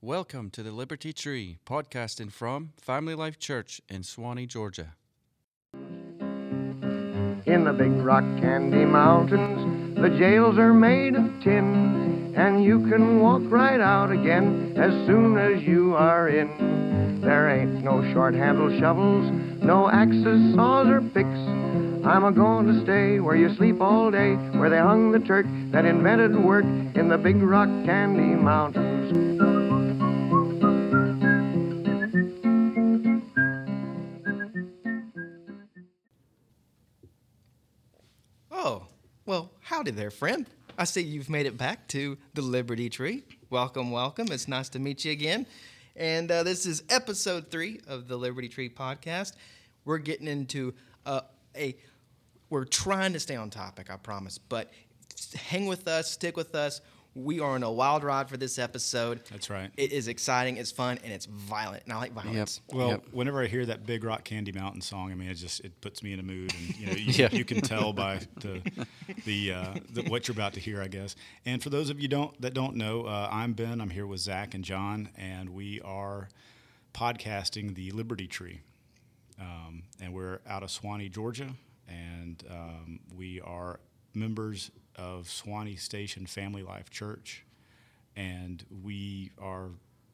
Welcome to the Liberty Tree, podcasting from Family Life Church in Suwanee, Georgia. In the big rock candy mountains, the jails are made of tin, and you can walk right out again as soon as you are in. There ain't no short handled shovels, no axes, saws, or picks. I'm a going to stay where you sleep all day, where they hung the Turk that invented work in the big rock candy mountains. Howdy there, friend. I see you've made it back to the Liberty Tree. Welcome, welcome. It's nice to meet you again. And uh, this is episode three of the Liberty Tree podcast. We're getting into uh, a, we're trying to stay on topic, I promise, but hang with us, stick with us. We are on a wild ride for this episode. That's right. It is exciting, it's fun, and it's violent. And I like violence. Well, Yep. whenever I hear that Big Rock Candy Mountain song, I mean, it just it puts me in a mood, and you know, you, Yeah. you can tell by the the, uh, the what you're about to hear, I guess. And for those of you don't that don't know, uh, I'm Ben. I'm here with Zach and John, and we are podcasting the Liberty Tree, um, and we're out of Suwanee, Georgia, and um, we are members of Suwanee Station Family Life Church, and we are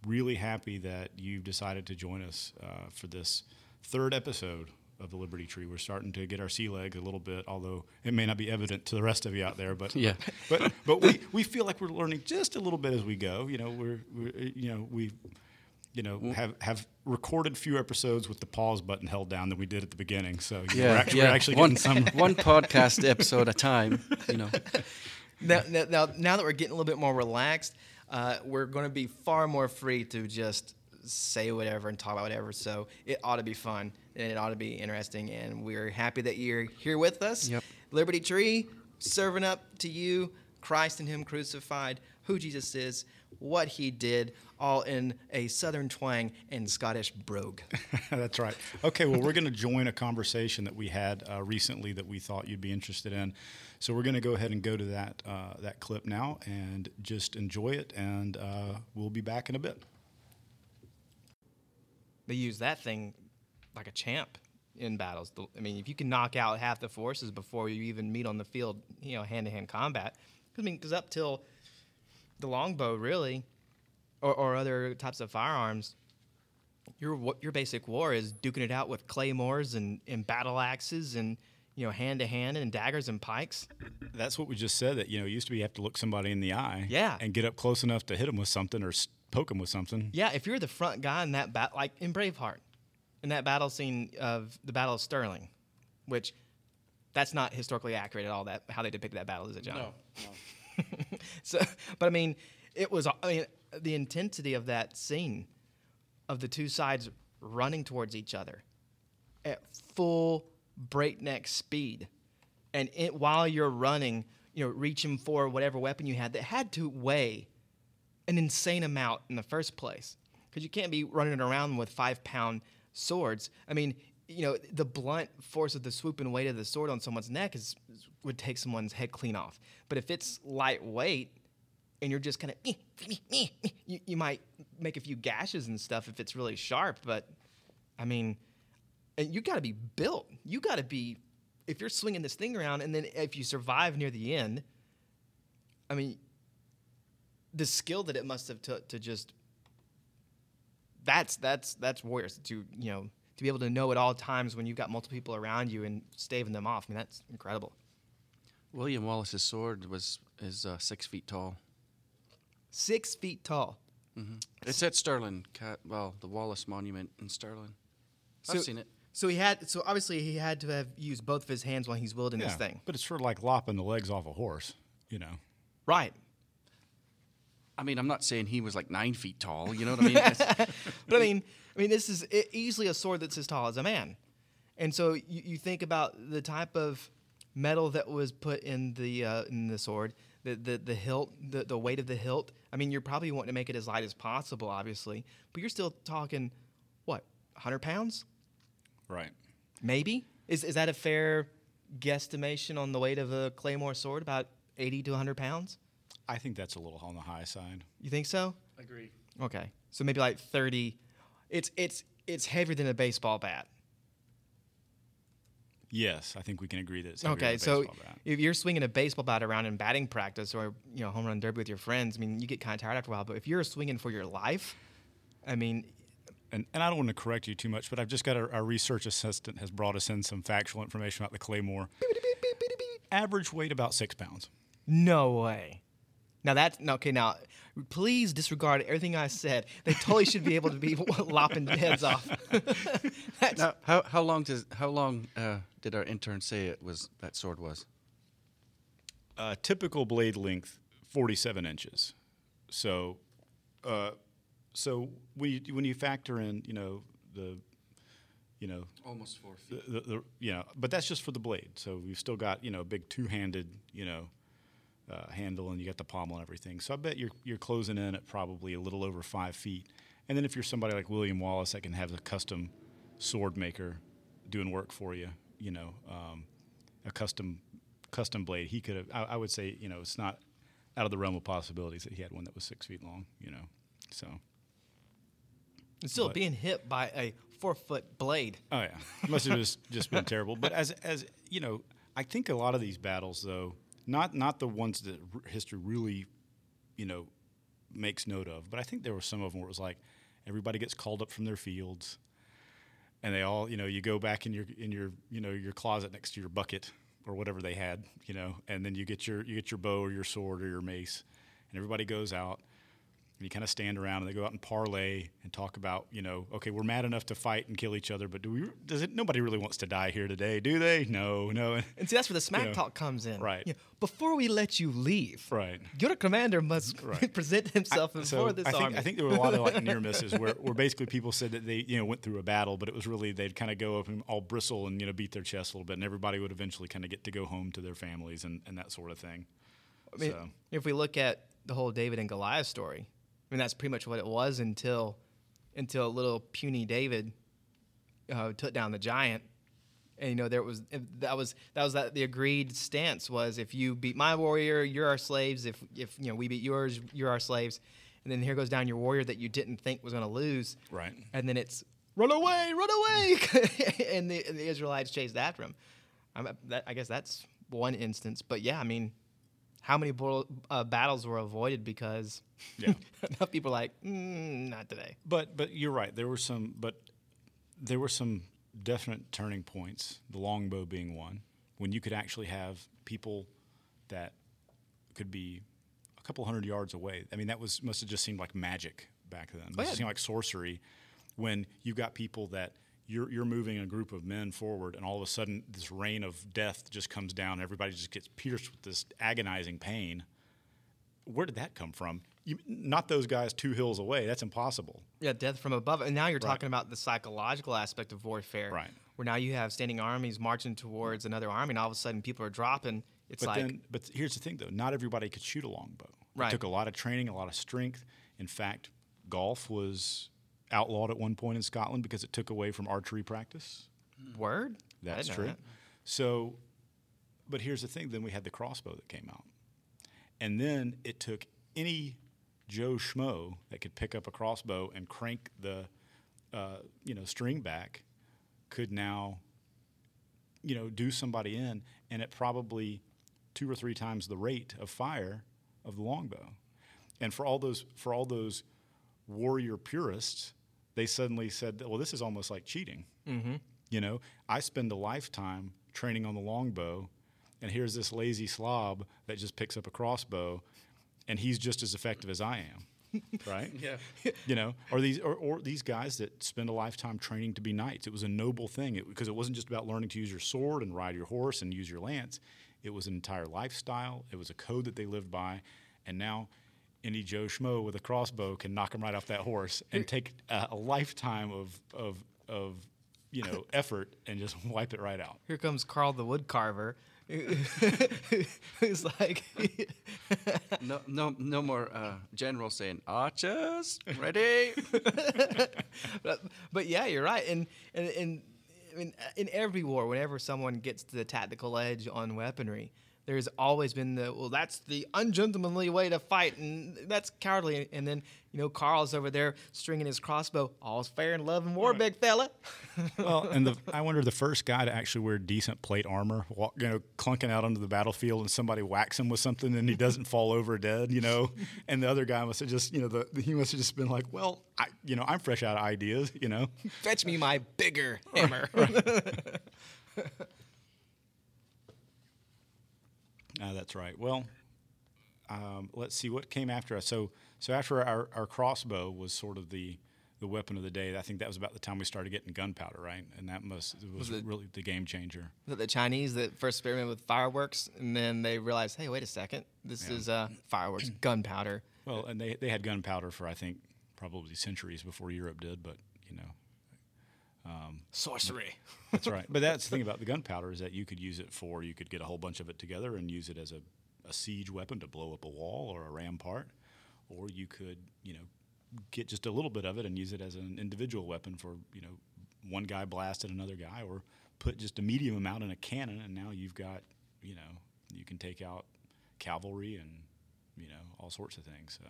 really happy that you've decided to join us uh, for this third episode of the Liberty Tree. We're starting to get our sea legs a little bit, although it may not be evident to the rest of you out there. But Yeah. but but we, we feel like we're learning just a little bit as we go. You know, we're, we're you know we you know have have recorded few episodes with the pause button held down than we did at the beginning. So you know, we're actually, yeah. we're actually one, some. one podcast episode at a time. You know, now, now, now, now that we're getting a little bit more relaxed, uh, we're going to be far more free to just say whatever and talk about whatever. So it ought to be fun and it ought to be interesting. And we're happy that you're here with us. Yep. Liberty Tree, serving up to you Christ and Him crucified, who Jesus is, what He did, all in a Southern twang and Scottish brogue. That's right. Okay, well, we're going to join a conversation that we had uh, recently that we thought you'd be interested in. So we're going to go ahead and go to that uh, that clip now and just enjoy it, and uh, we'll be back in a bit. they use that thing like a champ in battles. I mean, if you can knock out half the forces before you even meet on the field, you know, hand to hand combat. I mean, because up till the longbow, really, or, or other types of firearms, your your basic war is duking it out with claymores and, and battle axes and you know hand to hand and daggers and pikes. That's what we just said. That you know, it used to be you have to look somebody in the eye, Yeah. and get up close enough to hit them with something or poke them with something. Yeah, if you're the front guy in that bat, like in Braveheart, in that battle scene of the Battle of Stirling, which that's not historically accurate at all. That how they depicted that battle is it, John? so, but I mean, it was. I mean, the intensity of that scene, of the two sides running towards each other, at full breakneck speed, and it, while you're running, you know, reaching for whatever weapon you had that had to weigh an insane amount in the first place because you can't be running around with five pound swords. I mean, you know, the blunt force of the swooping weight of the sword on someone's neck is would take someone's head clean off. But if it's lightweight and you're just kind of, you, you might make a few gashes and stuff if it's really sharp. But I mean, and you got to be built. You got to be, if you're swinging this thing around, and then if you survive near the end, I mean, the skill that it must have took to just that's that's that's warriors to you know to be able to know at all times when you've got multiple people around you and staving them off. I mean, that's incredible. William Wallace's sword was is uh, six feet tall. Six feet tall. It's at Stirling, Ca- well, the Wallace Monument in Stirling. I've So- seen it. So he had so obviously he had to have used both of his hands while he's wielding this thing. But it's sort of like lopping the legs off a horse, you know. Right. I mean, I'm not saying he was like nine feet tall. You know what I mean? But I mean, I mean, this is easily a sword that's as tall as a man, and so you, you think about the type of metal that was put in the uh, in the sword, the the, the hilt, the, the weight of the hilt. I mean, you're probably wanting to make it as light as possible, obviously, but you're still talking what, 100 pounds, Right. maybe? Is is that a fair guesstimation on the weight of a claymore sword? About 80 to 100 pounds? I think that's a little on the high side. You think so? Agree. Okay, so maybe like thirty. It's it's it's heavier than a baseball bat. Yes, I think we can agree that it's Okay, so bat. if you're swinging a baseball bat around in batting practice or you know home run derby with your friends, I mean you get kind of tired after a while. But if you're swinging for your life, I mean, and, and I don't want to correct you too much, but I've just got our, our research assistant has brought us in some factual information about the claymore. Average weight about six pounds. no way. Now that's okay. Now, please disregard everything I said. They totally should be able to be lopping heads off. Now, how how long does how long uh, did our intern say it was that sword was? Uh, typical blade length, forty-seven inches. So, uh, so when you, when you factor in, you know the, you know Almost four the, the, the you know, but that's just for the blade. So you've still got you know a big two-handed you know uh, handle, and you got the pommel and everything. So I bet you're you're closing in at probably a little over five feet. And then if you're somebody like William Wallace that can have a custom sword maker doing work for you, you know, um, a custom custom blade, he could have. I, I would say you know it's not out of the realm of possibilities that he had one that was six feet long. You know, so. and still but- being hit by a four foot blade. Oh yeah, must have just just been terrible. But as as you know, I think a lot of these battles, though, not not the ones that r- history really, you know, makes note of, but I think there were some of them where it was like everybody gets called up from their fields, and they all, you know, you go back in your in your you know your closet next to your bucket or whatever they had, you know, and then you get your you get your bow or your sword or your mace, and everybody goes out. And you kind of stand around and they go out and parlay and talk about, you know, okay, we're mad enough to fight and kill each other, but do we? Does it? Nobody really wants to die here today, do they? No, no. And see, that's where the smack Yeah. talk comes in. Right. Yeah, Before we let you leave, Right. your commander must Right. present himself before So this I think, army. I think there were a lot of like near misses where, where basically people said that they you know went through a battle, but it was really they'd kind of go up and all bristle and you know beat their chest a little bit, and everybody would eventually kind of get to go home to their families and, and that sort of thing. I mean, so if we look at the whole David and Goliath story, I mean that's pretty much what it was until until little puny David uh, took down the giant. And you know there was that was that was that the agreed stance was if you beat my warrior, you're our slaves. If if you know we beat yours, you're our slaves. And then here goes down your warrior that you didn't think was going to lose. Right. And then it's run away, run away, and, the, and the Israelites chased after him. I'm, that, I guess that's one instance. But yeah, I mean, how many bull, uh, battles were avoided because Yeah. enough people like, mm, not today. But but you're right. There were some, but there were some definite turning points. The longbow being one, when you could actually have people that could be a couple hundred yards away. I mean, that was must have just seemed like magic back then. It must have seemed like sorcery when you got people that. You're, you're moving a group of men forward, and all of a sudden, this rain of death just comes down. Everybody just gets pierced with this agonizing pain. Where did that come from? You, not those guys two hills away. That's impossible. Yeah, death from above. And now you're talking about the psychological aspect of warfare. Right. Where now you have standing armies marching towards another army, and all of a sudden people are dropping. It's But like, then, but here's the thing, though: not everybody could shoot a longbow. Right. It took a lot of training, a lot of strength. In fact, golf was outlawed at one point in Scotland because it took away from archery practice. word? That's true. that. So, but here's the thing: then we had the crossbow that came out, and then it took any Joe Schmo that could pick up a crossbow and crank the, uh, you know, string back, could now, you know, do somebody in, and at probably two or three times the rate of fire of the longbow, and for all those for all those warrior purists, they suddenly said, well, this is almost like cheating. Mm-hmm. You know, I spend a lifetime training on the longbow, and here's this lazy slob that just picks up a crossbow, and he's just as effective as I am. right? Yeah. You know, or these or, or these guys that spend a lifetime training to be knights. It was a noble thing because it, wasn't just about learning to use your sword and ride your horse and use your lance. It was an entire lifestyle. It was a code that they lived by, and now any Joe Schmo with a crossbow can knock him right off that horse and take a, a lifetime of of of you know effort and just wipe it right out. Here comes Carl the woodcarver. Who's like, No, no, no more uh, generals saying archers ready. but, but yeah, you're right. And and, and I mean, in every war, whenever someone gets to the tactical edge on weaponry, there's always been the well, that's the ungentlemanly way to fight, and that's cowardly. And then you know Carl's over there stringing his crossbow. All's fair in love and war, right. big fella. well, and the, I wonder the first guy to actually wear decent plate armor, walk, you know, clunking out onto the battlefield, and somebody whacks him with something, and he doesn't fall over dead, you know. And the other guy must have just, you know, the, he must have just been like, well, I, you know, I'm fresh out of ideas, you know. Fetch me my bigger hammer. Uh, that's right. Well, um, let's see what came after us. So, so after our, our crossbow was sort of the the weapon of the day. I think that was about the time we started getting gunpowder, right? And that must was, was it, really the game changer. Was the Chinese that first experimented with fireworks, and then they realized, hey, wait a second, this yeah. is uh, fireworks, gunpowder. Well, and they they had gunpowder for I think probably centuries before Europe did, but you know. Um, Sorcery. That's right. But that's the thing about the gunpowder is that you could use it for you could get a whole bunch of it together and use it as a, a siege weapon to blow up a wall or a rampart, or you could you know get just a little bit of it and use it as an individual weapon for you know one guy blasted another guy, or put just a medium amount in a cannon, and now you've got you know you can take out cavalry and you know all sorts of things. So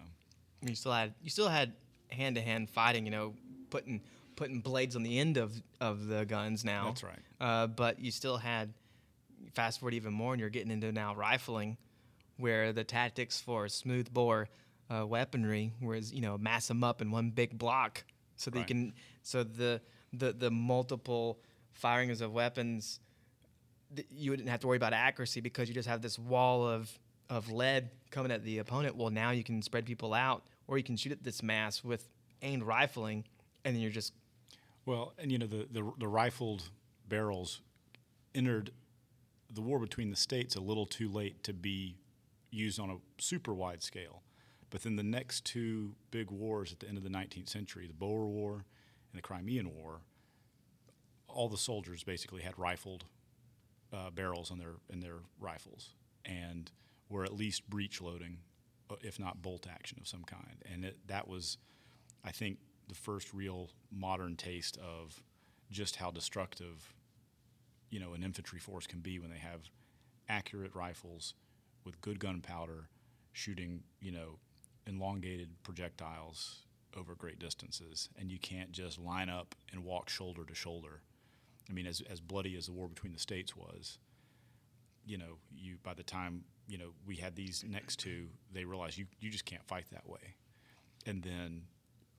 you still had you still had hand to hand fighting. You know, putting putting blades on the end of, of the guns now. That's right. Uh, but you still had, fast forward even more, and you're getting into now rifling, where the tactics for smooth bore uh, weaponry was, you know, mass them up in one big block so that right. you can, so the, the, the multiple firings of weapons, you wouldn't have to worry about accuracy because you just have this wall of, of lead coming at the opponent. Well, now you can spread people out, or you can shoot at this mass with aimed rifling, and then you're just well, and you know the, the, the rifled barrels entered the war between the states a little too late to be used on a super wide scale. But then the next two big wars at the end of the 19th century, the Boer War and the Crimean War, all the soldiers basically had rifled uh, barrels in their in their rifles and were at least breech loading, uh, if not bolt action of some kind. And it, that was, I think, the first real modern taste of just how destructive you know an infantry force can be when they have accurate rifles with good gunpowder shooting you know elongated projectiles over great distances. And you can't just line up and walk shoulder to shoulder. I mean as, as bloody as the war between the states was you know you by the time you know we had these next two they realized you, you just can't fight that way. And then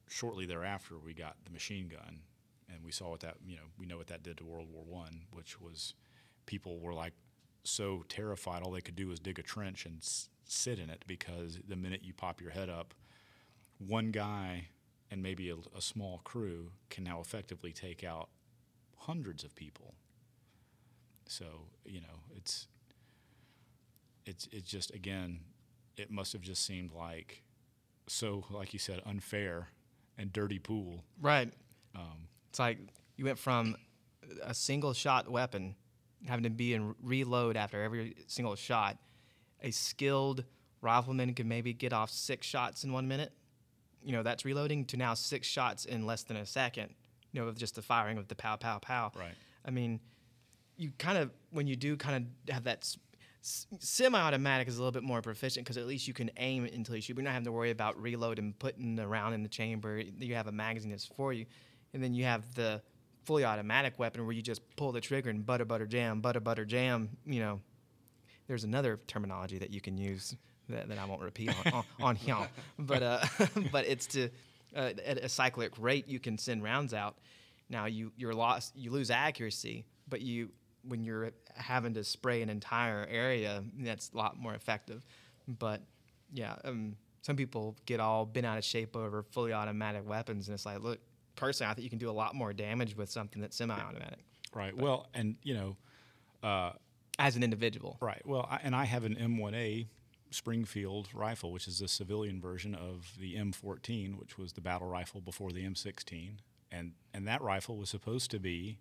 shortly thereafter, we got the machine gun, and we saw what that you know we know what that did to World War One, which was people were like so terrified all they could do was dig a trench and s- sit in it because the minute you pop your head up, one guy and maybe a, a small crew can now effectively take out hundreds of people. So you know it's it's it's just again it must have just seemed like so like you said unfair and dirty pool. Right. Um, it's like you went from a single shot weapon having to be in reload after every single shot. A skilled rifleman could maybe get off six shots in one minute. You know, that's reloading to now six shots in less than a second. You know, with just the firing of the pow, pow, pow. Right. I mean, you kind of when you do kind of have that semi-automatic is a little bit more proficient because at least you can aim until you shoot. You're not having to worry about reload and putting the round in the chamber. You have a magazine that's for you, and then you have the fully automatic weapon where you just pull the trigger and butter butter jam, butter butter jam. You know, there's another terminology that you can use that, that I won't repeat on, on, but uh, but it's to uh, at a cyclic rate you can send rounds out. Now you you're lost, you lose accuracy, but you when you're having to spray an entire area, that's a lot more effective. But yeah, um, some people get all bent out of shape over fully automatic weapons, and it's like, look, personally, I think you can do a lot more damage with something that's semi-automatic. Right. But well, and you know, uh, as an individual. Right. Well, I, and I have an M1A Springfield rifle, which is the civilian version of the M14, which was the battle rifle before the M16, and and that rifle was supposed to be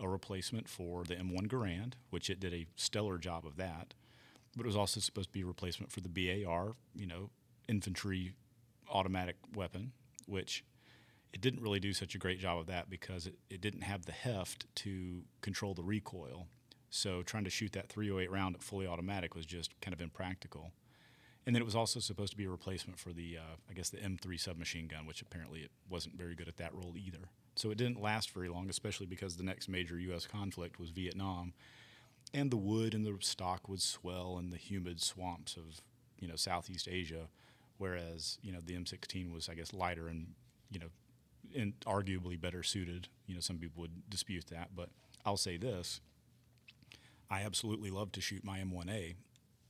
a replacement for the M1 Garand, which it did a stellar job of that. But it was also supposed to be a replacement for the BAR, you know, infantry automatic weapon, which it didn't really do such a great job of that because it, it didn't have the heft to control the recoil. So trying to shoot that 308 round at fully automatic was just kind of impractical. And then it was also supposed to be a replacement for the, uh, I guess, the M3 submachine gun, which apparently it wasn't very good at that role either. So it didn't last very long, especially because the next major U.S. conflict was Vietnam, and the wood and the stock would swell in the humid swamps of, you know, Southeast Asia, whereas you know the M16 was, I guess, lighter and, you know, and arguably better suited. You know, some people would dispute that, but I'll say this: I absolutely love to shoot my M1A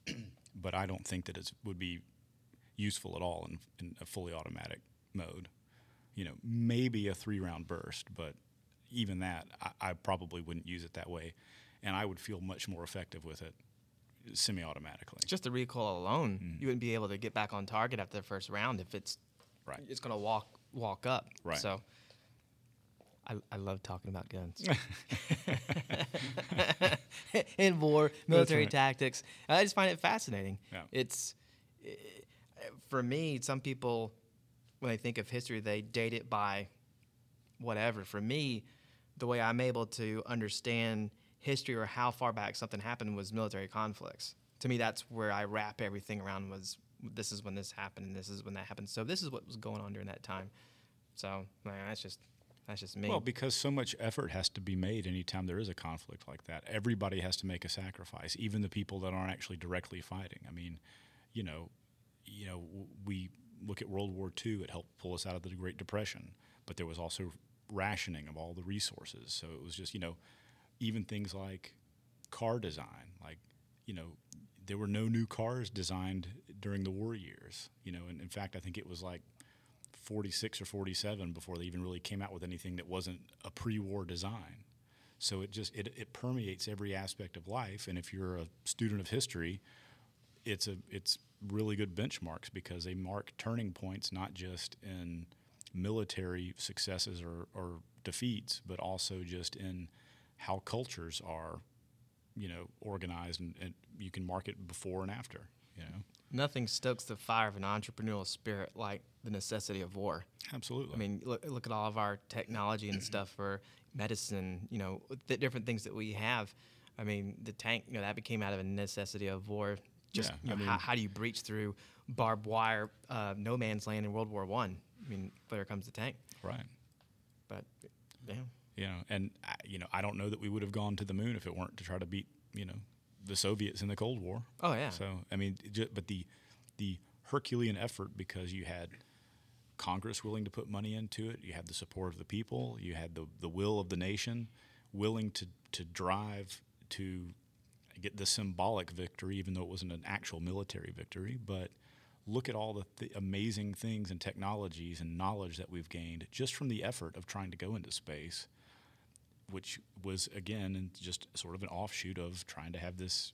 but I don't think that it would be useful at all in, in a fully automatic mode. You know, maybe a three round burst, but even that, I, I, probably wouldn't use it that way. And I would feel much more effective with it semi automatically. Just the recoil alone, mm. you wouldn't be able to get back on target after the first round if it's right. It's going to walk walk up. Right. So I, I love talking about guns. in war, military right. tactics. I just find it fascinating. Yeah. It's for me. Some people, when they think of history, they date it by whatever. For me, the way I'm able to understand history or how far back something happened was military conflicts. To me, that's where I wrap everything around. Was this is when this happened and this is when that happened. So this is what was going on during that time. So man, that's just that's just me. Well, because so much effort has to be made anytime there is a conflict like that. Everybody has to make a sacrifice, even the people that aren't actually directly fighting. I mean, you know, you know, we look at World War II. It helped pull us out of the Great Depression, but there was also rationing of all the resources. So it was just, you know, even things like car design, like, you know, there were no new cars designed during the war years. You know, and in fact, I think it was like 46 or 47 before they even really came out with anything that wasn't a pre-war design. So it just it, it permeates every aspect of life. And if you're a student of history, it's a it's really good benchmarks because they mark turning points not just in military successes or, or defeats, but also just in how cultures are, you know, organized and, and you can mark it before and after, you know nothing stokes the fire of an entrepreneurial spirit like the necessity of war. Absolutely. I mean, look, look at all of our technology and stuff for medicine, you know, the different things that we have. I mean, the tank, you know, that became out of a necessity of war. Just yeah, you know, I mean, how, how, do you breach through barbed wire, uh, no man's land in World War One? I. I mean, there comes the tank. Right. But, damn. yeah. You know, and you know, I don't know that we would have gone to the moon if it weren't to try to beat, you know, the Soviets in the Cold War. Oh yeah. So I mean, but the the Herculean effort because you had Congress willing to put money into it, you had the support of the people, you had the the will of the nation willing to to drive to get the symbolic victory, even though it wasn't an actual military victory, but look at all the th- amazing things and technologies and knowledge that we've gained just from the effort of trying to go into space which was again just sort of an offshoot of trying to have this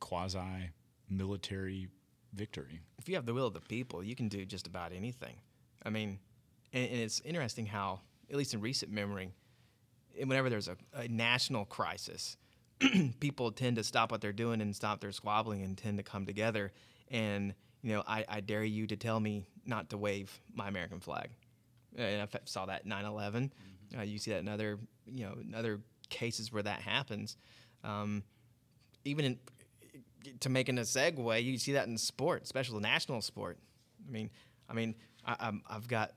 quasi military victory. If you have the will of the people, you can do just about anything. I mean, and, and it's interesting how, at least in recent memory, whenever there's a, a national crisis, people tend to stop what they're doing and stop their squabbling and tend to come together. And you know, I, I dare you to tell me not to wave my American flag. And I saw that 9 11. Uh, you see that in other, you know, in other cases where that happens. Um, even in, to making a segue, you see that in sport, especially national sport. I mean, I mean, I, have got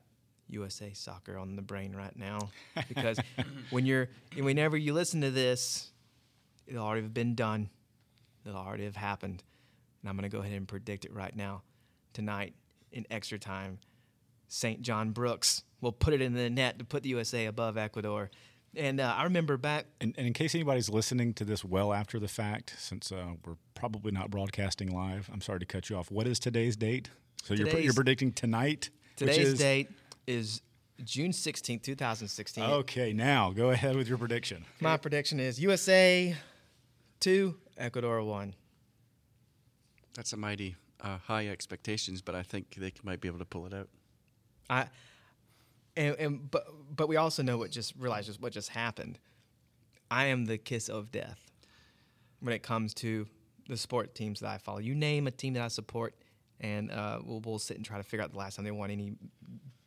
USA soccer on the brain right now because when you're, whenever you listen to this, it'll already have been done. It'll already have happened. And I'm going to go ahead and predict it right now. Tonight, in extra time, St. John Brooks will put it in the net to put the USA above Ecuador. And uh, I remember back. And, and, in case anybody's listening to this well after the fact, since uh, we're probably not broadcasting live, I'm sorry to cut you off. What is today's date? So you're, you're predicting tonight? Today's is, date is June 16th, 2016. Okay, now go ahead with your prediction. My prediction is USA 2, Ecuador 1. That's a mighty uh, high expectations, but I think they might be able to pull it out. I and, and but but we also know what just realized what just happened. I am the kiss of death when it comes to the sport teams that I follow. You name a team that I support, and uh, we'll, we'll sit and try to figure out the last time they won any.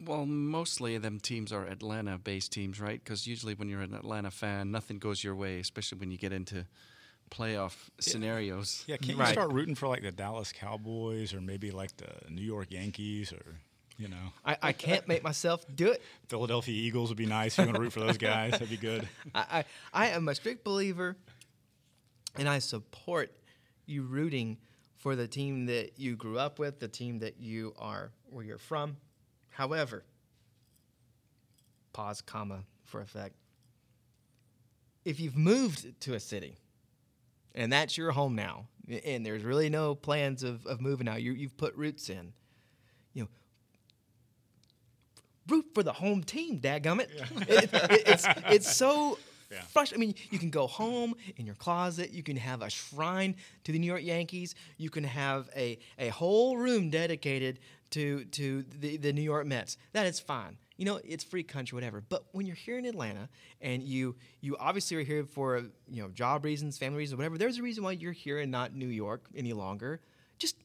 Well, mostly them teams are Atlanta-based teams, right? Because usually when you're an Atlanta fan, nothing goes your way, especially when you get into playoff scenarios. Yeah, can't Right. you start rooting for like the Dallas Cowboys or maybe like the New York Yankees or you know I, I can't make myself do it. Philadelphia Eagles would be nice. If you want to root for those guys, that'd be good. I, I, I am a strict believer, and I support you rooting for the team that you grew up with, the team that you are where you're from. However, pause, comma for effect. If you've moved to a city, and that's your home now, and there's really no plans of, of moving out, you, you've put roots in, you know, root for the home team, dadgummit. It, it, it's, it's so Yeah. frustrating. I mean, you can go home in your closet. You can have a shrine to the New York Yankees. You can have a, a whole room dedicated to, to the, the New York Mets. That is fine. You know, it's free country, whatever. But when you're here in Atlanta and you you obviously are here for you know job reasons, family reasons, whatever, there's a reason why you're here and not New York any longer. Just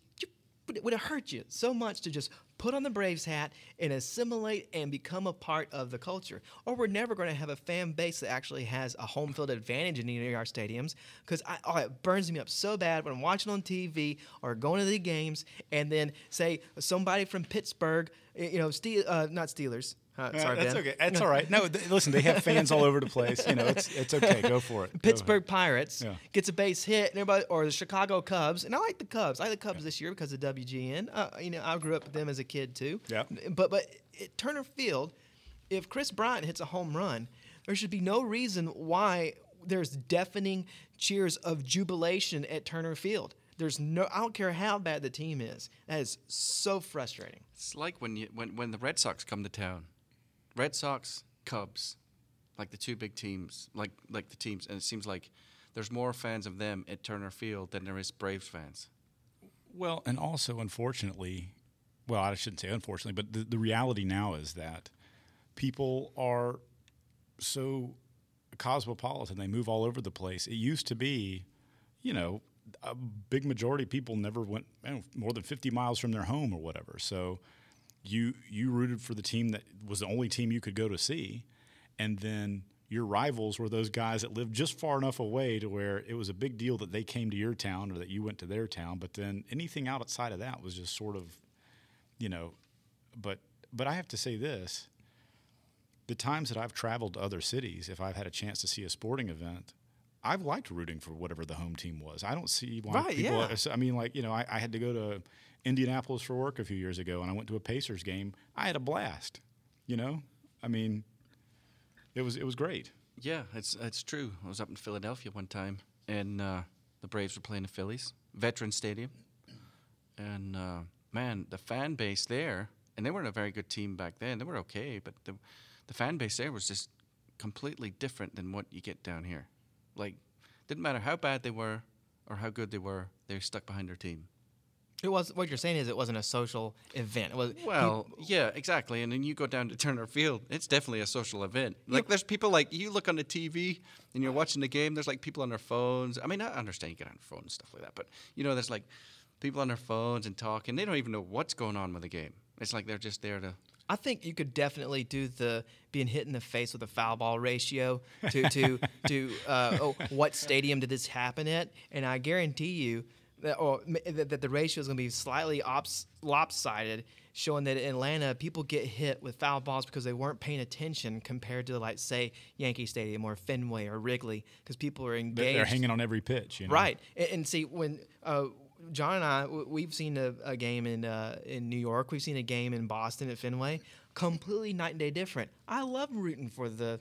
would it, would it hurt you so much to just put on the Braves hat and assimilate and become a part of the culture? Or we're never going to have a fan base that actually has a home field advantage in any of our stadiums because oh, it burns me up so bad when I'm watching on TV or going to the games and then say somebody from Pittsburgh, you know, Steel, uh, not Steelers. Uh, sorry, that's Ben. okay. That's all right. No, th- listen, they have fans all over the place. You know, it's it's okay. Go for it. Pittsburgh Pirates Yeah. gets a base hit, and everybody, or the Chicago Cubs, and I like the Cubs. I like the Cubs this year because of WGN. Uh, you know, I grew up with them as a kid too. Yeah. But but at Turner Field, if Kris Bryant hits a home run, there should be no reason why there's deafening cheers of jubilation at Turner Field. There's no. I don't care how bad the team is. That is so frustrating. It's like when you when, when the Red Sox come to town. Red Sox, Cubs, like the two big teams, like like the teams, and it seems like there's more fans of them at Turner Field than there is Braves fans. Well, and also, unfortunately, well, I shouldn't say unfortunately, but the, the reality now is that people are so cosmopolitan. They move all over the place. It used to be, you know, a big majority of people never went know, more than 50 miles from their home or whatever. So you you rooted for the team that was the only team you could go to see, and then your rivals were those guys that lived just far enough away to where it was a big deal that they came to your town or that you went to their town. But then anything outside of that was just sort of, you know, but but I have to say this. The times that I've traveled to other cities, if I've had a chance to see a sporting event, I've liked rooting for whatever the home team was. I don't see why Right, people. yeah. I mean, like you know, I, I had to go to Indianapolis for work a few years ago, and I went to a Pacers game. I had a blast. You know, I mean, it was it was great. Yeah, it's it's true. I was up in Philadelphia one time, and uh, the Braves were playing the Phillies, Veteran Stadium, and uh, man, the fan base there, and they weren't a very good team back then. They were okay, but the the fan base there was just completely different than what you get down here. Like, didn't matter how bad they were or how good they were, they stuck behind their team. It was what you're saying is it wasn't a social event. It was Well, yeah, exactly. And then you go down to Turner Field, it's definitely a social event. Like, there's people like you look on the TV and you're watching the game. There's like people on their phones. I mean, I understand you get on your phone and stuff like that, but you know, there's like people on their phones and talking. They don't even know what's going on with the game. It's like they're just there to. I think you could definitely do the being hit in the face with a foul ball ratio to to to uh, oh, what stadium did this happen at? And I guarantee you that or that, that the ratio is going to be slightly ops, lopsided, showing that in Atlanta people get hit with foul balls because they weren't paying attention compared to like say Yankee Stadium or Fenway or Wrigley because people are engaged. they're hanging on every pitch. You know? Right, and, and see when uh, John and I, we've seen a, a game in uh, in New York, we've seen a game in Boston at Fenway, completely night and day different. I love rooting for the.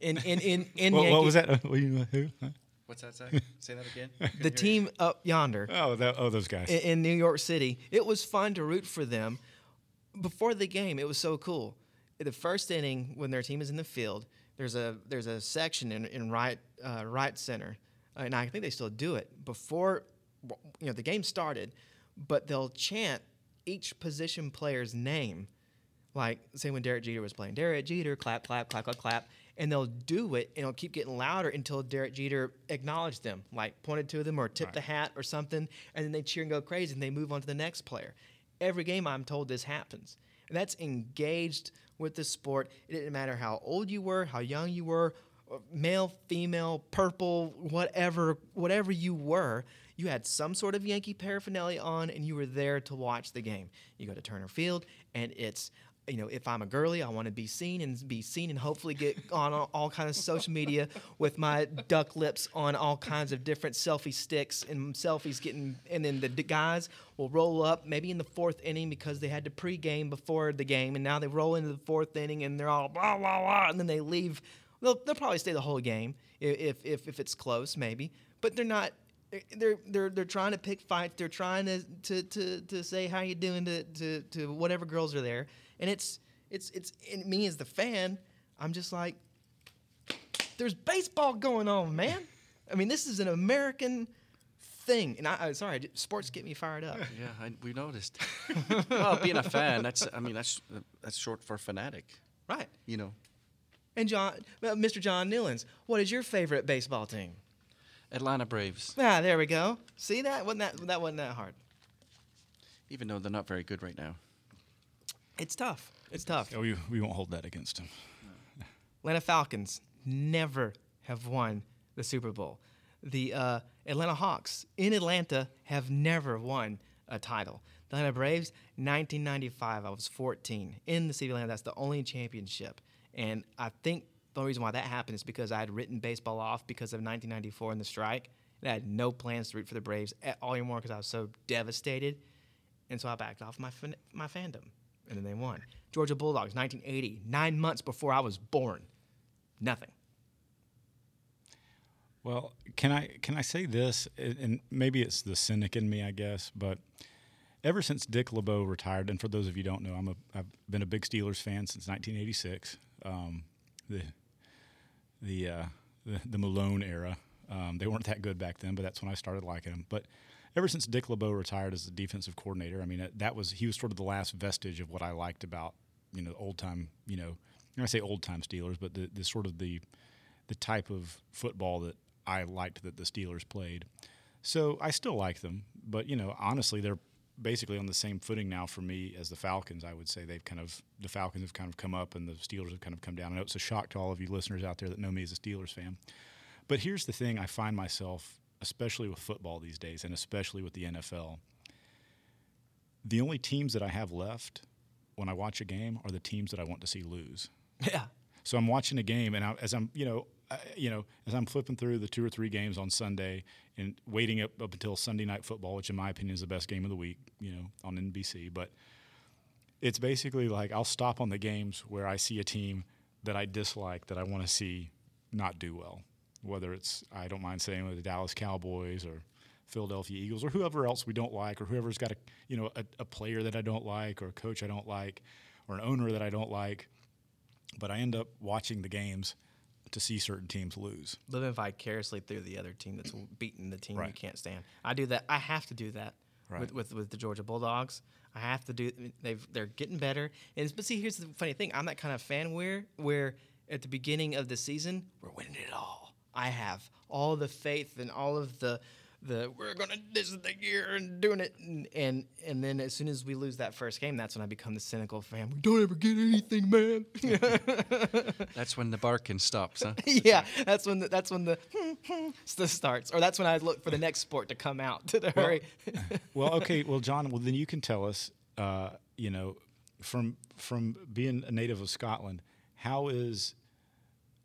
In in in in What, what was that? What you- who? Huh? What's that say? say that again. the team up yonder Oh, that, oh, those guys. in, in New York City. It was fun to root for them. Before the game, it was so cool. The first inning, when their team is in the field, there's a there's a section in, in right uh, right center, and I think they still do it before you know the game started, but they'll chant each position player's name, like say when Derek Jeter was playing, Derek Jeter, clap, clap, clap, clap, clap, and they'll do it, and it'll keep getting louder until Derek Jeter acknowledged them, like pointed to them or tipped the hat or something, and then they cheer and go crazy, and they move on to the next player. Every game, I'm told this happens, and that's engaged with the sport. It didn't matter how old you were, how young you were, male, female, purple, whatever, whatever you were, you had some sort of Yankee paraphernalia on, and you were there to watch the game. You go to Turner Field, and it's you know, if I'm a girly, I want to be seen and be seen and hopefully get on all, kinds of social media with my duck lips on all kinds of different selfie sticks and selfies getting, and then the guys will roll up maybe in the fourth inning because they had to pregame before the game, and now they roll into the fourth inning and they're all blah blah blah, and then they leave. They'll, they'll probably stay the whole game if, if if it's close maybe, but they're not they're they're they're trying to pick fights. They're trying to to to, to say how you doing to, to to whatever girls are there, and it's it's it's in me as the fan. I'm just like, there's baseball going on, man. I mean, this is an American thing, and I, I sorry, sports get me fired up. Yeah, I, we noticed. well, being a fan, that's I mean that's that's short for fanatic. Right. You know, And John, uh, Mr. John Newlands, what is your favorite baseball team? Atlanta Braves. Ah, there we go. See that? wasn't that that wasn't that hard. Even though they're not very good right now. It's tough. It's tough. Yeah, we, we won't hold that against him. Atlanta Falcons never have won the Super Bowl. The uh, Atlanta Hawks in Atlanta have never won a title. The Atlanta Braves, 1995, I was 14 in the city of Atlanta. That's the only championship. And I think the reason why that happened is because I had written baseball off because of 1994 and the strike. And I had no plans to root for the Braves at all anymore because I was so devastated. And so I backed off my, my fandom. And then they won. Georgia Bulldogs, 1980, nine months before I was born. Nothing. Well, can I can I say this? And maybe it's the cynic in me, I guess. But ever since Dick LeBeau retired, and for those of you who don't know, I'm a I've been a big Steelers fan since 1986. Um, the the, uh, the the Malone era. Um, they weren't that good back then, but that's when I started liking them. But ever since Dick LeBeau retired as the defensive coordinator, I mean that was he was sort of the last vestige of what I liked about you know old time you know I say old time Steelers, but the, the sort of the the type of football that I liked that the Steelers played. So I still like them, but you know, honestly, they're basically on the same footing now for me as the Falcons. I would say they've kind of the Falcons have kind of come up and the Steelers have kind of come down. I know it's a shock to all of you listeners out there that know me as a Steelers fan. But here's the thing: I find myself, especially with football these days, and especially with the NFL, the only teams that I have left when I watch a game are the teams that I want to see lose. Yeah. So I'm watching a game, and I, as I'm, you know, you know, as I'm flipping through the two or three games on Sunday and waiting up, up until Sunday night football, which in my opinion is the best game of the week, you know, on NBC. But it's basically like I'll stop on the games where I see a team that I dislike that I want to see not do well. Whether it's I don't mind saying with the Dallas Cowboys or Philadelphia Eagles or whoever else we don't like or whoever's got a you know a, a player that I don't like or a coach I don't like or an owner that I don't like. But I end up watching the games to see certain teams lose. Living vicariously through the other team that's beating the team you can't stand. I do that. I have to do that Right. with, with with the Georgia Bulldogs. I have to do. They've they're getting better. And but see, here's the funny thing. I'm that kind of fan where where at the beginning of the season we're winning it all. I have all the faith and all of the the we're gonna this is the year and doing it and, and and then as soon as we lose that first game, that's when I become the cynical fan. We don't ever get anything, man. That's when the barking stops, huh? yeah, that's when the, that's when the stuff starts, or that's when I look for the next sport to come out to the hurry. well, okay. Well, John. Well, then you can tell us. Uh, you know, from from being a native of Scotland, how is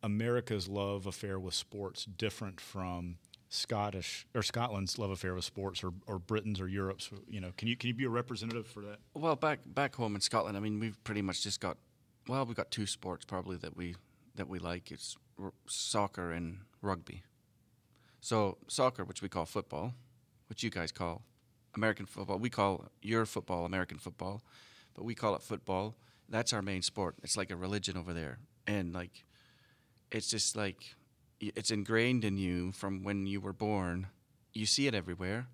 America's love affair with sports different from Scottish or Scotland's love affair with sports, or, or Britain's or Europe's? You know, can you can you be a representative for that? Well, back back home in Scotland, I mean, we've pretty much just got, well, we've got two sports probably that we that we like. It's r- soccer and rugby. So soccer, which we call football, which you guys call American football, we call your football American football, but we call it football. That's our main sport. It's like a religion over there, and like, it's just like, it's ingrained in you from when you were born. You see it everywhere.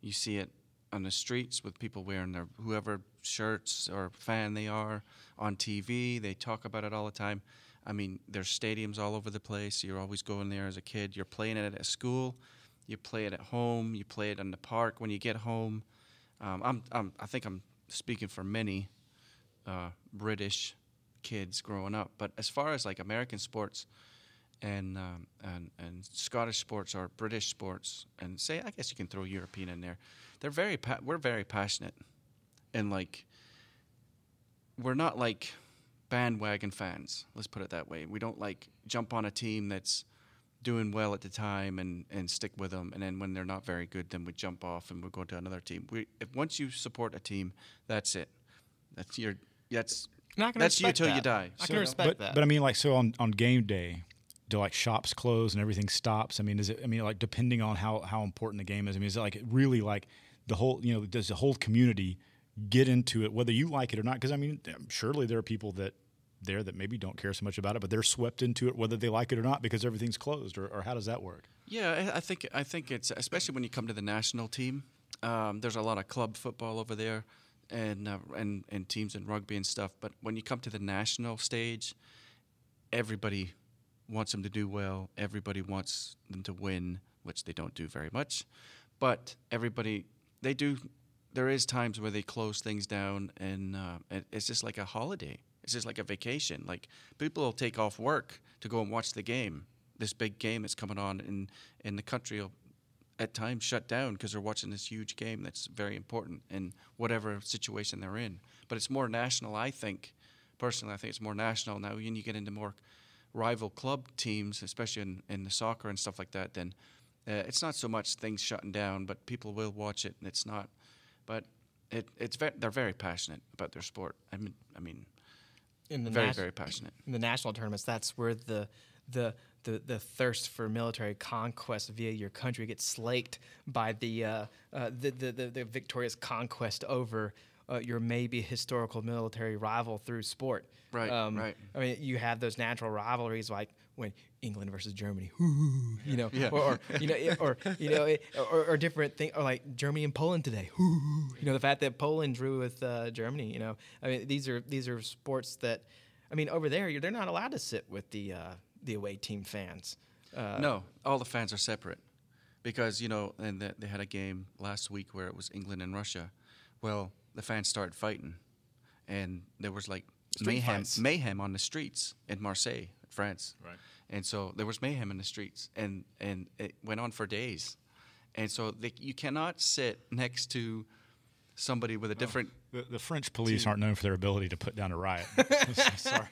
You see it on the streets with people wearing their whoever shirts or fan they are on TV. They talk about it all the time. I mean, there's stadiums all over the place. You're always going there as a kid. You're playing it at school. You play it at home. You play it in the park when you get home. Um, I'm, I'm, I think I'm speaking for many uh, British kids growing up. But as far as like American sports, and um, and and Scottish sports or British sports, and say I guess you can throw European in there. They're very pa- we're very passionate, and like we're not like bandwagon fans. Let's put it that way. We don't like jump on a team that's doing well at the time and, and stick with them, and then when they're not very good, then we jump off and we go to another team. We if once you support a team, that's it. That's your that's And I can that's you respect till you die. I So- can respect but, that. But I mean, like, so on, on game day, do like shops close and everything stops? I mean, is it? I mean, like, depending on how how important the game is. I mean, is it like really like the whole? You know, does the whole community get into it, whether you like it or not? Because I mean, surely there are people that there that maybe don't care so much about it, but they're swept into it whether they like it or not because everything's closed. Or, or how does that work? Yeah, I think I think it's especially when you come to the national team. Um, there's a lot of club football over there, and uh, and and teams in rugby and stuff. But when you come to the national stage, everybody wants them to do well. Everybody wants them to win, which they don't do very much. But everybody they do. There is times where they close things down, and uh, it's just like a holiday. It's just like a vacation. Like people will take off work to go and watch the game. This big game that's coming on, and and the country will at times shut down because they're watching this huge game that's very important in whatever situation they're in. But it's more national, I think. Personally, I think it's more national now. When you get into more rival club teams, especially in, in the soccer and stuff like that, then uh, it's not so much things shutting down, but people will watch it, and it's not. But it, it's ve- they're very passionate about their sport. I mean, I mean, in the very nas- very passionate. in the national tournaments, that's where the the the, the thirst for military conquest via your country gets slaked by the uh, uh, the, the, the the victorious conquest over uh, your maybe historical military rival through sport. Right, right. I mean, you have those natural rivalries like when England versus Germany, you know, Yeah. or, or you know, it- or you know, it- or, or different thing, or like Germany and Poland today. You know, the fact that Poland drew with uh, Germany. You know, I mean, these are these are sports that, I mean, over there, you're, they're not allowed to sit with the uh, the away team fans. Uh, no, all the fans are separate because you know, and the, they had a game last week where it was England and Russia. Well, the fans started fighting, and there was like Street mayhem, fights. mayhem on the streets in Marseille, France. Right. And so there was mayhem in the streets, and and it went on for days, and so they, you cannot sit next to somebody with a different. The, the French police aren't known for their ability to put down a riot. Sorry.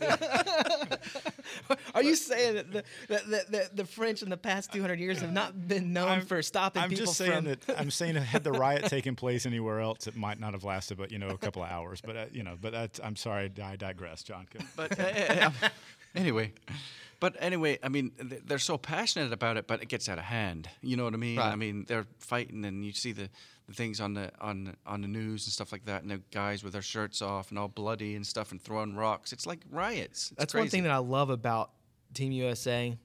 Are you saying that the, that, that, that the French in the past 200 years have not been known I'm- for stopping I'm people just saying from? that I'm saying had the riot taken place anywhere else, it might not have lasted, but you know, a couple of hours. But uh, you know, but that's, I'm sorry, I digress, John. But uh, uh, uh, anyway, but anyway, I mean, they're so passionate about it, but it gets out of hand. You know what I mean? Right. I mean, they're fighting, and you see the, the things on the on on the news and stuff like that, and the guys with their shirts off and all bloody and stuff, and throwing rocks. It's like riots. It's That's crazy. one thing that I love about Team USA,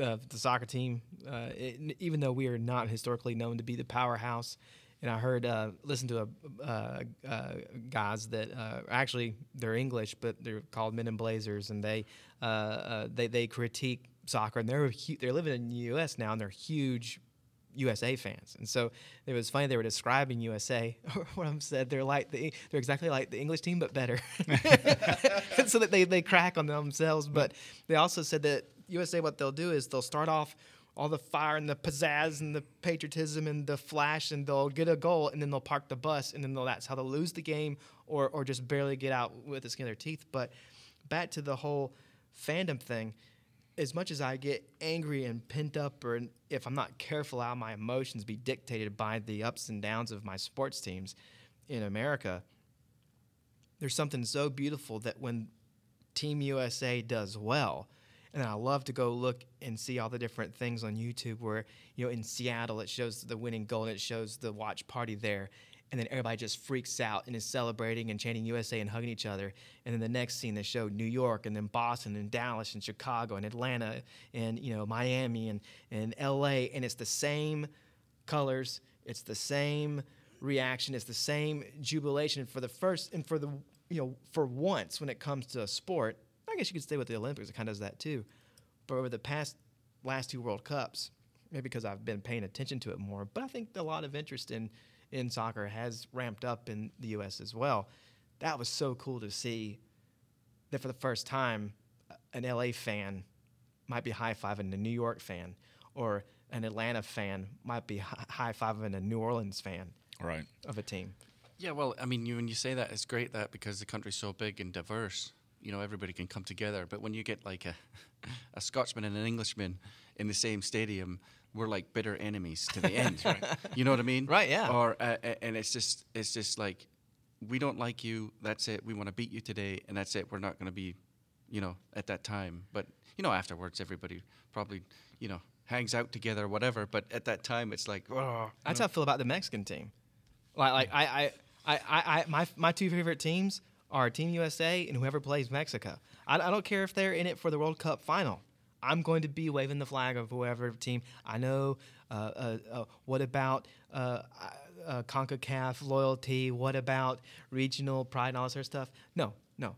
uh, the soccer team. Uh, it, even though we are not historically known to be the powerhouse, and I heard uh, listen to a uh, uh, guys that uh, actually they're English, but they're called Men in Blazers, and they uh, uh, they they critique soccer, and they're hu- they're living in the U.S. now, and they're huge USA fans, and so it was funny they were describing USA. What I'm said, they're like the they're exactly like the English team, but better. so that they they crack on themselves, but they also said that USA what they'll do is they'll start off all the fire and the pizzazz and the patriotism and the flash, and they'll get a goal, and then they'll park the bus, and then they'll, that's how they'll lose the game or or just barely get out with the skin of their teeth. But back to the whole fandom thing as much as I get angry and pent up, or if I'm not careful, how my emotions be dictated by the ups and downs of my sports teams in America, there's something so beautiful that when Team USA does well, and I love to go look and see all the different things on YouTube where, you know, in Seattle it shows the winning goal and it shows the watch party there. And then everybody just freaks out and is celebrating and chanting USA and hugging each other. And then the next scene they show New York and then Boston and Dallas and Chicago and Atlanta and you know Miami and, and LA and it's the same colors, it's the same reaction, it's the same jubilation for the first and for the you know for once when it comes to a sport. I guess you could stay with the Olympics; it kind of does that too. But over the past last two World Cups, maybe because I've been paying attention to it more, but I think a lot of interest in in soccer has ramped up in the U.S. as well. That was so cool to see that for the first time, an LA fan might be high fiving a New York fan, or an Atlanta fan might be high fiving a New Orleans fan Right. of a team. Yeah, well, I mean, you, when you say that, it's great that because the country's so big and diverse, you know, everybody can come together. But when you get like a, a Scotsman and an Englishman in the same stadium, we're like bitter enemies to the end. right? You know what I mean? Right, yeah. Or uh, and it's just it's just like we don't like you. That's it. We want to beat you today, and that's it. We're not going to be, you know, at that time. But you know, afterwards, everybody probably, you know, hangs out together or whatever. But at that time, it's like, oh, That's how I feel about the Mexican team. Like, like I, I, I, I, I, my, my two favorite teams are Team USA and whoever plays Mexico. I, I don't care if they're in it for the World Cup final. I'm going to be waving the flag of whoever team. I know. Uh, uh, uh, what about uh, uh, CONCACAF loyalty? What about regional pride and all this other stuff? No, no.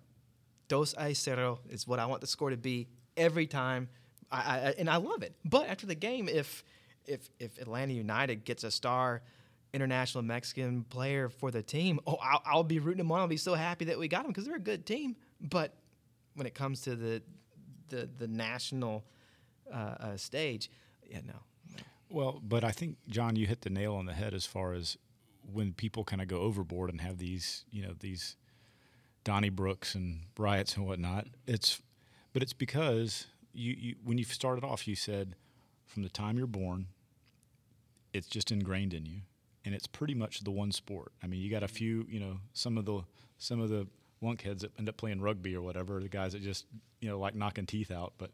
Dos a cero is what I want the score to be every time, I, I, and I love it. But after the game, if if if Atlanta United gets a star international Mexican player for the team, oh, I'll, I'll be rooting them on. I'll be so happy that we got them because they're a good team. But when it comes to the the the national uh, uh, stage, yeah, no. Well, but I think John, you hit the nail on the head as far as when people kind of go overboard and have these, you know, these donnybrooks and riots and whatnot. It's, but it's because you, you when you started off, you said from the time you're born, it's just ingrained in you, and it's pretty much the one sport. I mean, you got a few, you know, some of the some of the lunkheads that end up playing rugby or whatever, the guys that just, you know, like knocking teeth out, but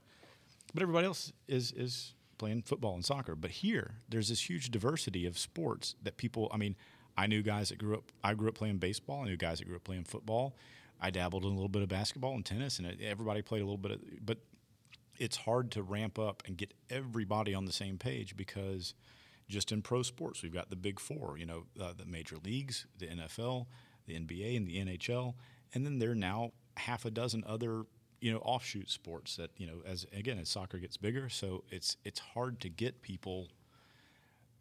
but everybody else is is playing football and soccer. But here, there's this huge diversity of sports that people. I mean, I knew guys that grew up. I grew up playing baseball. I knew guys that grew up playing football. I dabbled in a little bit of basketball and tennis, and everybody played a little bit. Of, but it's hard to ramp up and get everybody on the same page because just in pro sports, we've got the big four. You know, uh, the major leagues, the NFL, the NBA, and the NHL, and then there are now half a dozen other you know offshoot sports that you know as again as soccer gets bigger so it's it's hard to get people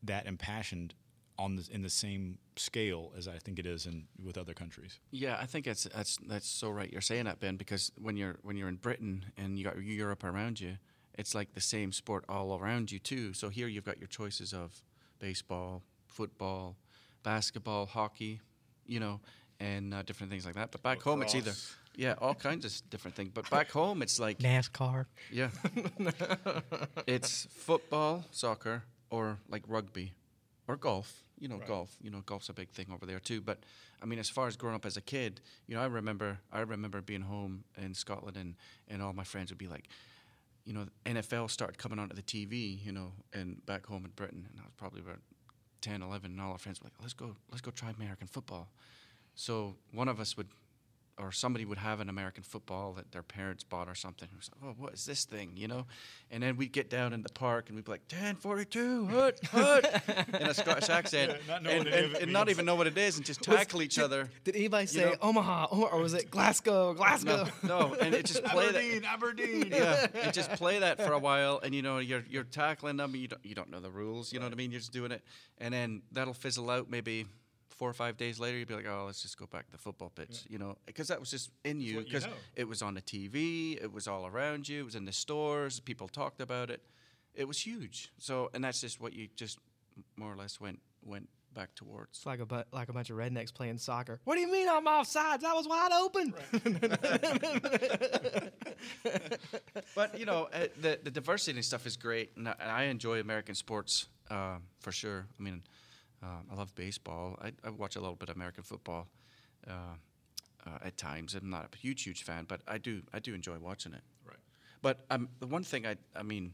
that impassioned on the, in the same scale as I think it is in with other countries. Yeah, I think that's that's that's so right. You're saying that, Ben, because when you're when you're in Britain and you got Europe around you, it's like the same sport all around you too. So here you've got your choices of baseball, football, basketball, hockey, you know, and uh, different things like that. But back home, it's either yeah, all kinds of different things. But back home, it's like NASCAR. yeah, it's football, soccer, or like rugby, or golf. You know, golf. You know, golf's a big thing over there too. But I mean, as far as growing up as a kid, you know, I remember I remember being home in Scotland, and and all my friends would be like, you know, NFL started coming onto the TV, you know, and back home in Britain, and I was probably about 10, 11, and all our friends were like, let's go, let's go try American football. So one of us would, or somebody would have an American football that their parents bought or something. It was like, oh, what is this thing, you know? And then we'd get down in the park and we'd be like, 1042, hut, hut, in a Scottish accent, not knowing and, and, and not even know what it is and just Was- tackle each did- other. Did anybody say know? Omaha or, was it Glasgow? Glasgow. No, no, and it just play that. Aberdeen. yeah, and just play that for a while, and you know you're you're tackling them. You don't you don't know the rules. You know what I mean? You're just doing it, and then that'll fizzle out. Maybe four or five days later, you'd be like, oh, let's just go back to the football pitch. You know, because that was just in you. what you Because know. it was on the TV, it was all around you, it was in the stores. People talked about it. It was huge. So, and that's just what you just more or less went went back towards. It's like a bu- like a bunch of rednecks playing soccer. What do you mean I'm offsides? I was wide open. but you know uh, the the diversity and stuff is great, and I, and I enjoy American sports uh, for sure. I mean, um, I love baseball. I, I watch a little bit of American football uh, uh, at times. I'm not a huge huge fan, but I do I do enjoy watching it. Right. But um, the one thing I I mean,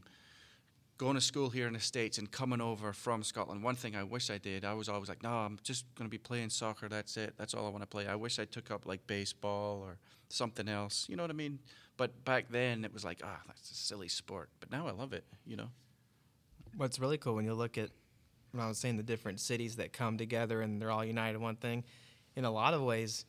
going to school here in the states and coming over from Scotland, one thing I wish I did. I was always like, no, I'm just going to be playing soccer. That's it. That's all I want to play. I wish I took up like baseball or something else. You know what I mean? But back then it was like, ah, that's a silly sport. But now I love it. You know. What's really cool when you look at when I was saying the different cities that come together and they're all united in one thing, in a lot of ways,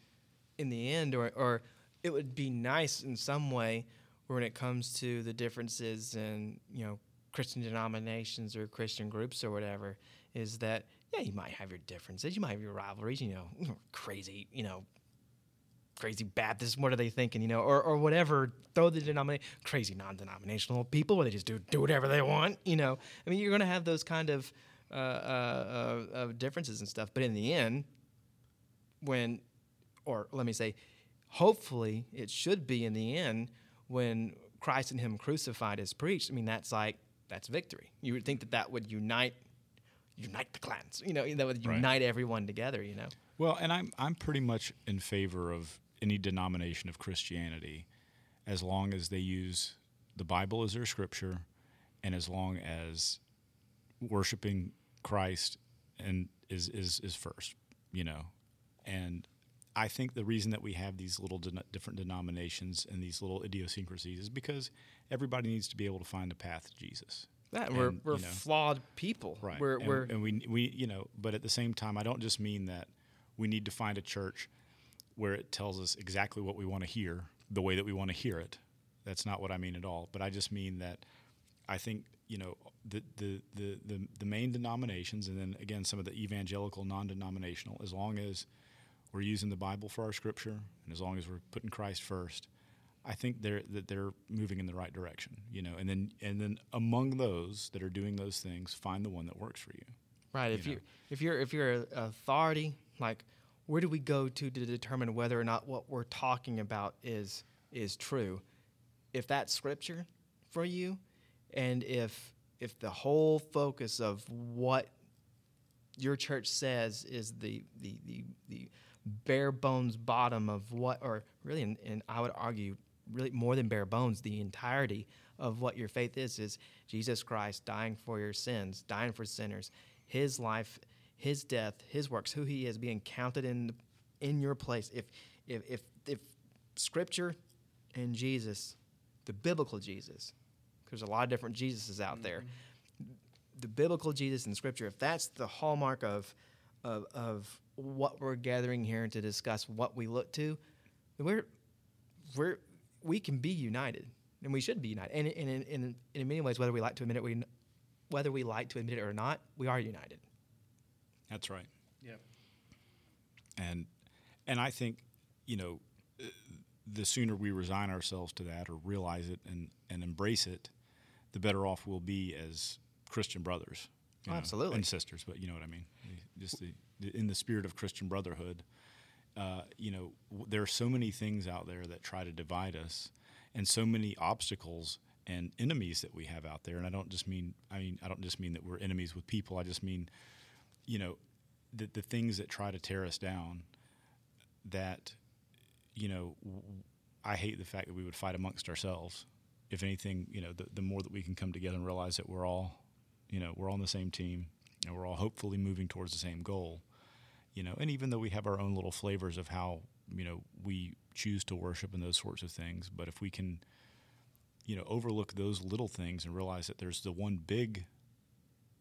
in the end, or or it would be nice in some way when it comes to the differences in you know Christian denominations or Christian groups or whatever, is that yeah you might have your differences, you might have your rivalries, you know crazy you know crazy Baptists, what are they thinking, you know, or, or whatever. Throw the denomination, crazy non-denominational people where they just do do whatever they want, you know. I mean, you're going to have those kind of uh, uh, uh, differences and stuff, but in the end, when, or let me say, hopefully, it should be in the end when Christ and Him crucified is preached. I mean, that's like that's victory. You would think that that would unite unite the clans, you know, that would Right. unite everyone together, you know. Well, and I'm I'm pretty much in favor of any denomination of Christianity, as long as they use the Bible as their scripture, and as long as worshiping Christ and is is is first, you know, and I think the reason that we have these little den- different denominations and these little idiosyncrasies is because everybody needs to be able to find a path to Jesus. That we're, we're you know, flawed people. Right. We're, and, we're and we we you know, but at the same time, I don't just mean that we need to find a church where it tells us exactly what we want to hear, the way that we want to hear it. That's not what I mean at all. But I just mean that I think you know the the the the, the main denominations, and then again some of the evangelical non-denominational, as long as we're using the Bible for our scripture, and as long as we're putting Christ first, I think they're that they're moving in the right direction, you know. And then and then among those that are doing those things, find the one that works for you. right. If you you if you're if you're an authority, like where do we go to to determine whether or not what we're talking about is is true? If that's scripture for you, and if if the whole focus of what your church says is the the the, the bare bones bottom of what or really and, and I would argue really more than bare bones the entirety of what your faith is is Jesus Christ dying for your sins dying for sinners his life his death his works who he is being counted in in your place. If if if, if scripture and Jesus the biblical Jesus there's a lot of different Jesuses out there the biblical Jesus in Scripture, if that's the hallmark of, of, of what we're gathering here to discuss what we look to, we're, we're, we can be united, and we should be united. And, and, in in, in many ways, whether we like to admit it, we, whether we like to admit it or not, we are united. That's right. Yep. and and I think you know uh, the sooner we resign ourselves to that or realize it and and embrace it, the better off we'll be as Christian brothers. Oh, know, absolutely. and sisters, but you know what I mean. Just the, the in the spirit of Christian brotherhood. Uh, you know, w- there are so many things out there that try to divide us, and so many obstacles and enemies that we have out there. And I don't just mean, I mean, I don't just mean that we're enemies with people. I just mean, you know, the the things that try to tear us down. That, you know, w- I hate the fact that we would fight amongst ourselves. If anything, you know, the, the more that we can come together and realize that we're all, you know, we're on the same team and we're all hopefully moving towards the same goal you know and even though we have our own little flavors of how you know we choose to worship and those sorts of things but if we can you know overlook those little things and realize that there's the one big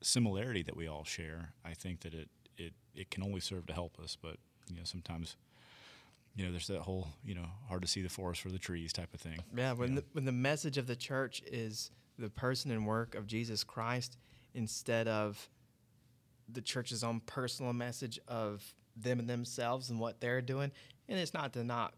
similarity that we all share i think that it it, it can only serve to help us but you know sometimes you know there's that whole you know hard to see the forest for the trees type of thing Yeah, when the, when the message of the church is the person and work of Jesus Christ instead of the church's own personal message of them and themselves and what they're doing, and it's not to knock,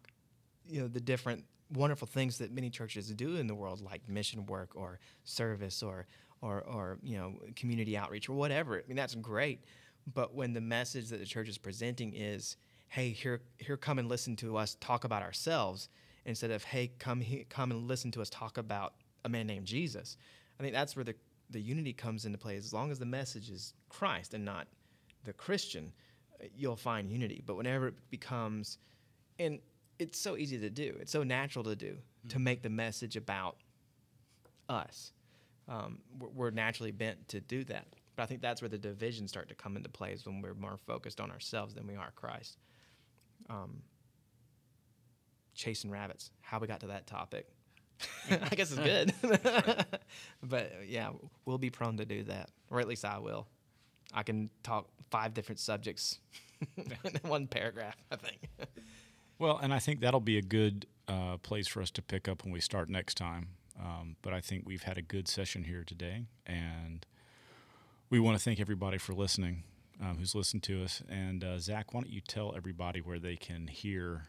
you know, the different wonderful things that many churches do in the world, like mission work or service or or or you know community outreach or whatever. I mean, that's great, but when the message that the church is presenting is hey, here, here, come and listen to us talk about ourselves, instead of hey, come, he, come and listen to us talk about a man named Jesus. I think that's where the the unity comes into play. As long as the message is Christ and not the Christian, you'll find unity. But whenever it becomes, and it's so easy to do, it's so natural to do, to make the message about us. Um, we're, we're naturally bent to do that. But I think that's where the divisions start to come into play is when we're more focused on ourselves than we are Christ. Um, chasing rabbits, how we got to that topic. I guess it's good. but yeah, we'll be prone to do that, or at least I will. I can talk five different subjects in one paragraph, I think. Well, and I think that'll be a good uh, place for us to pick up when we start next time. Um, but I think we've had a good session here today, and we want to thank everybody for listening, um, who's listened to us. And uh, Zach, why don't you tell everybody where they can hear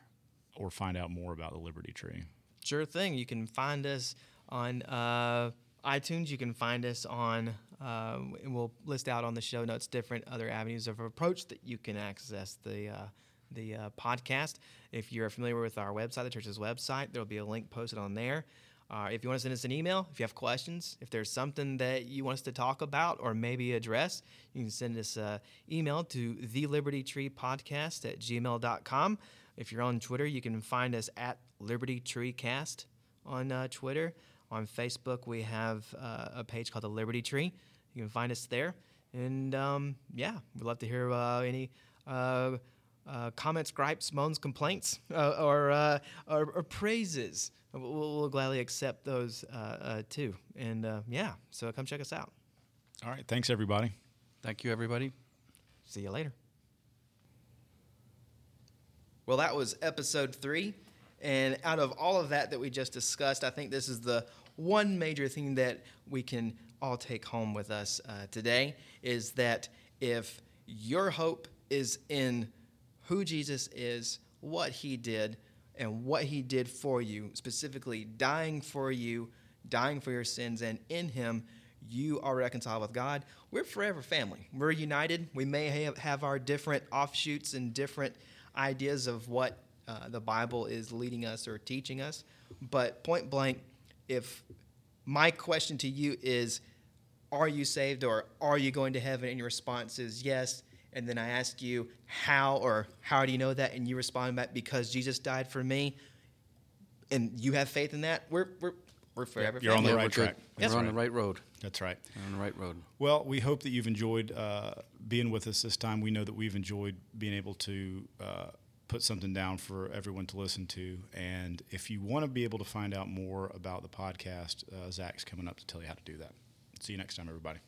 or find out more about the Liberty Tree? Sure thing. You can find us on uh, iTunes. You can find us on, uh, and we'll list out on the show notes different other avenues of approach that you can access the. Uh, the uh, podcast. If you're familiar with our website, the church's website, there'll be a link posted on there. Uh, if you want to send us an email, if you have questions, if there's something that you want us to talk about or maybe address, you can send us an email to thelibertytreepodcast at gmail.com. If you're on Twitter, you can find us at Liberty Tree Cast on uh, Twitter. On Facebook, we have uh, a page called the Liberty Tree. You can find us there. And um, yeah, we'd love to hear uh, any uh, uh, comments, gripes, moans, complaints, uh, or, uh, or, or praises. We'll, we'll, gladly accept those uh, uh, too. And uh, yeah, so come check us out. All right. Thanks, everybody. Thank you, everybody. See you later. Well, that was episode three. And out of all of that that we just discussed, I think this is the one major thing that we can all take home with us today is that if your hope is in who Jesus is, what he did, and what he did for you, specifically dying for you, dying for your sins, and in him you are reconciled with God. We're forever family. We're united. We may have, have our different offshoots and different ideas of what uh, the Bible is leading us or teaching us, but point blank, if my question to you is, are you saved or are you going to heaven? And your response is yes and then I ask you how or how do you know that, and you respond back because Jesus died for me, and you have faith in that, we're we're we're forever. You're on the right track. You're on the right road. That's right. You're on the right road. Well, we hope that you've enjoyed uh, being with us this time. We know that we've enjoyed being able to uh, put something down for everyone to listen to. And if you want to be able to find out more about the podcast, uh, Zach's coming up to tell you how to do that. See you next time, everybody.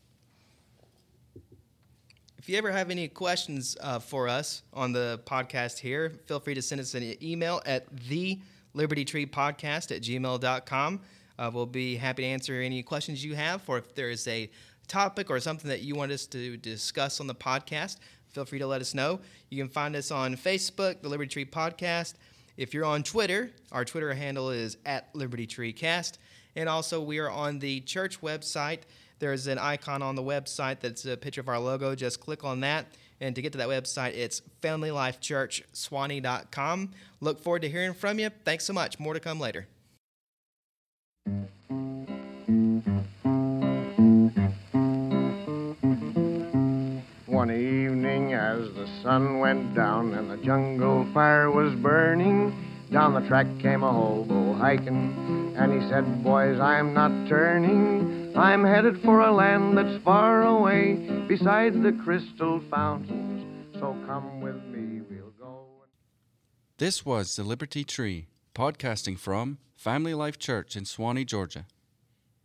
If you ever have any questions uh, for us on the podcast here, feel free to send us an email at the Liberty Tree Podcast at gmail.com. Uh, we'll be happy to answer any questions you have, or if there is a topic or something that you want us to discuss on the podcast, feel free to let us know. You can find us on Facebook, the Liberty Tree Podcast. If you're on Twitter, our Twitter handle is at Liberty Tree Cast. And also, we are on the church website there's an icon on the website that's a picture of our logo. Just click on that. And to get to that website, it's familylifechurchsuwanee.com. Look forward to hearing from you. Thanks so much. More to come later. One evening, as the sun went down and the jungle fire was burning, down the track came a hobo hiking, and he said, Boys, I'm not turning. I'm headed for a land that's far away beside the crystal fountains. So come with me, we'll go. This was the Liberty Tree, podcasting from Family Life Church in Suwanee, Georgia.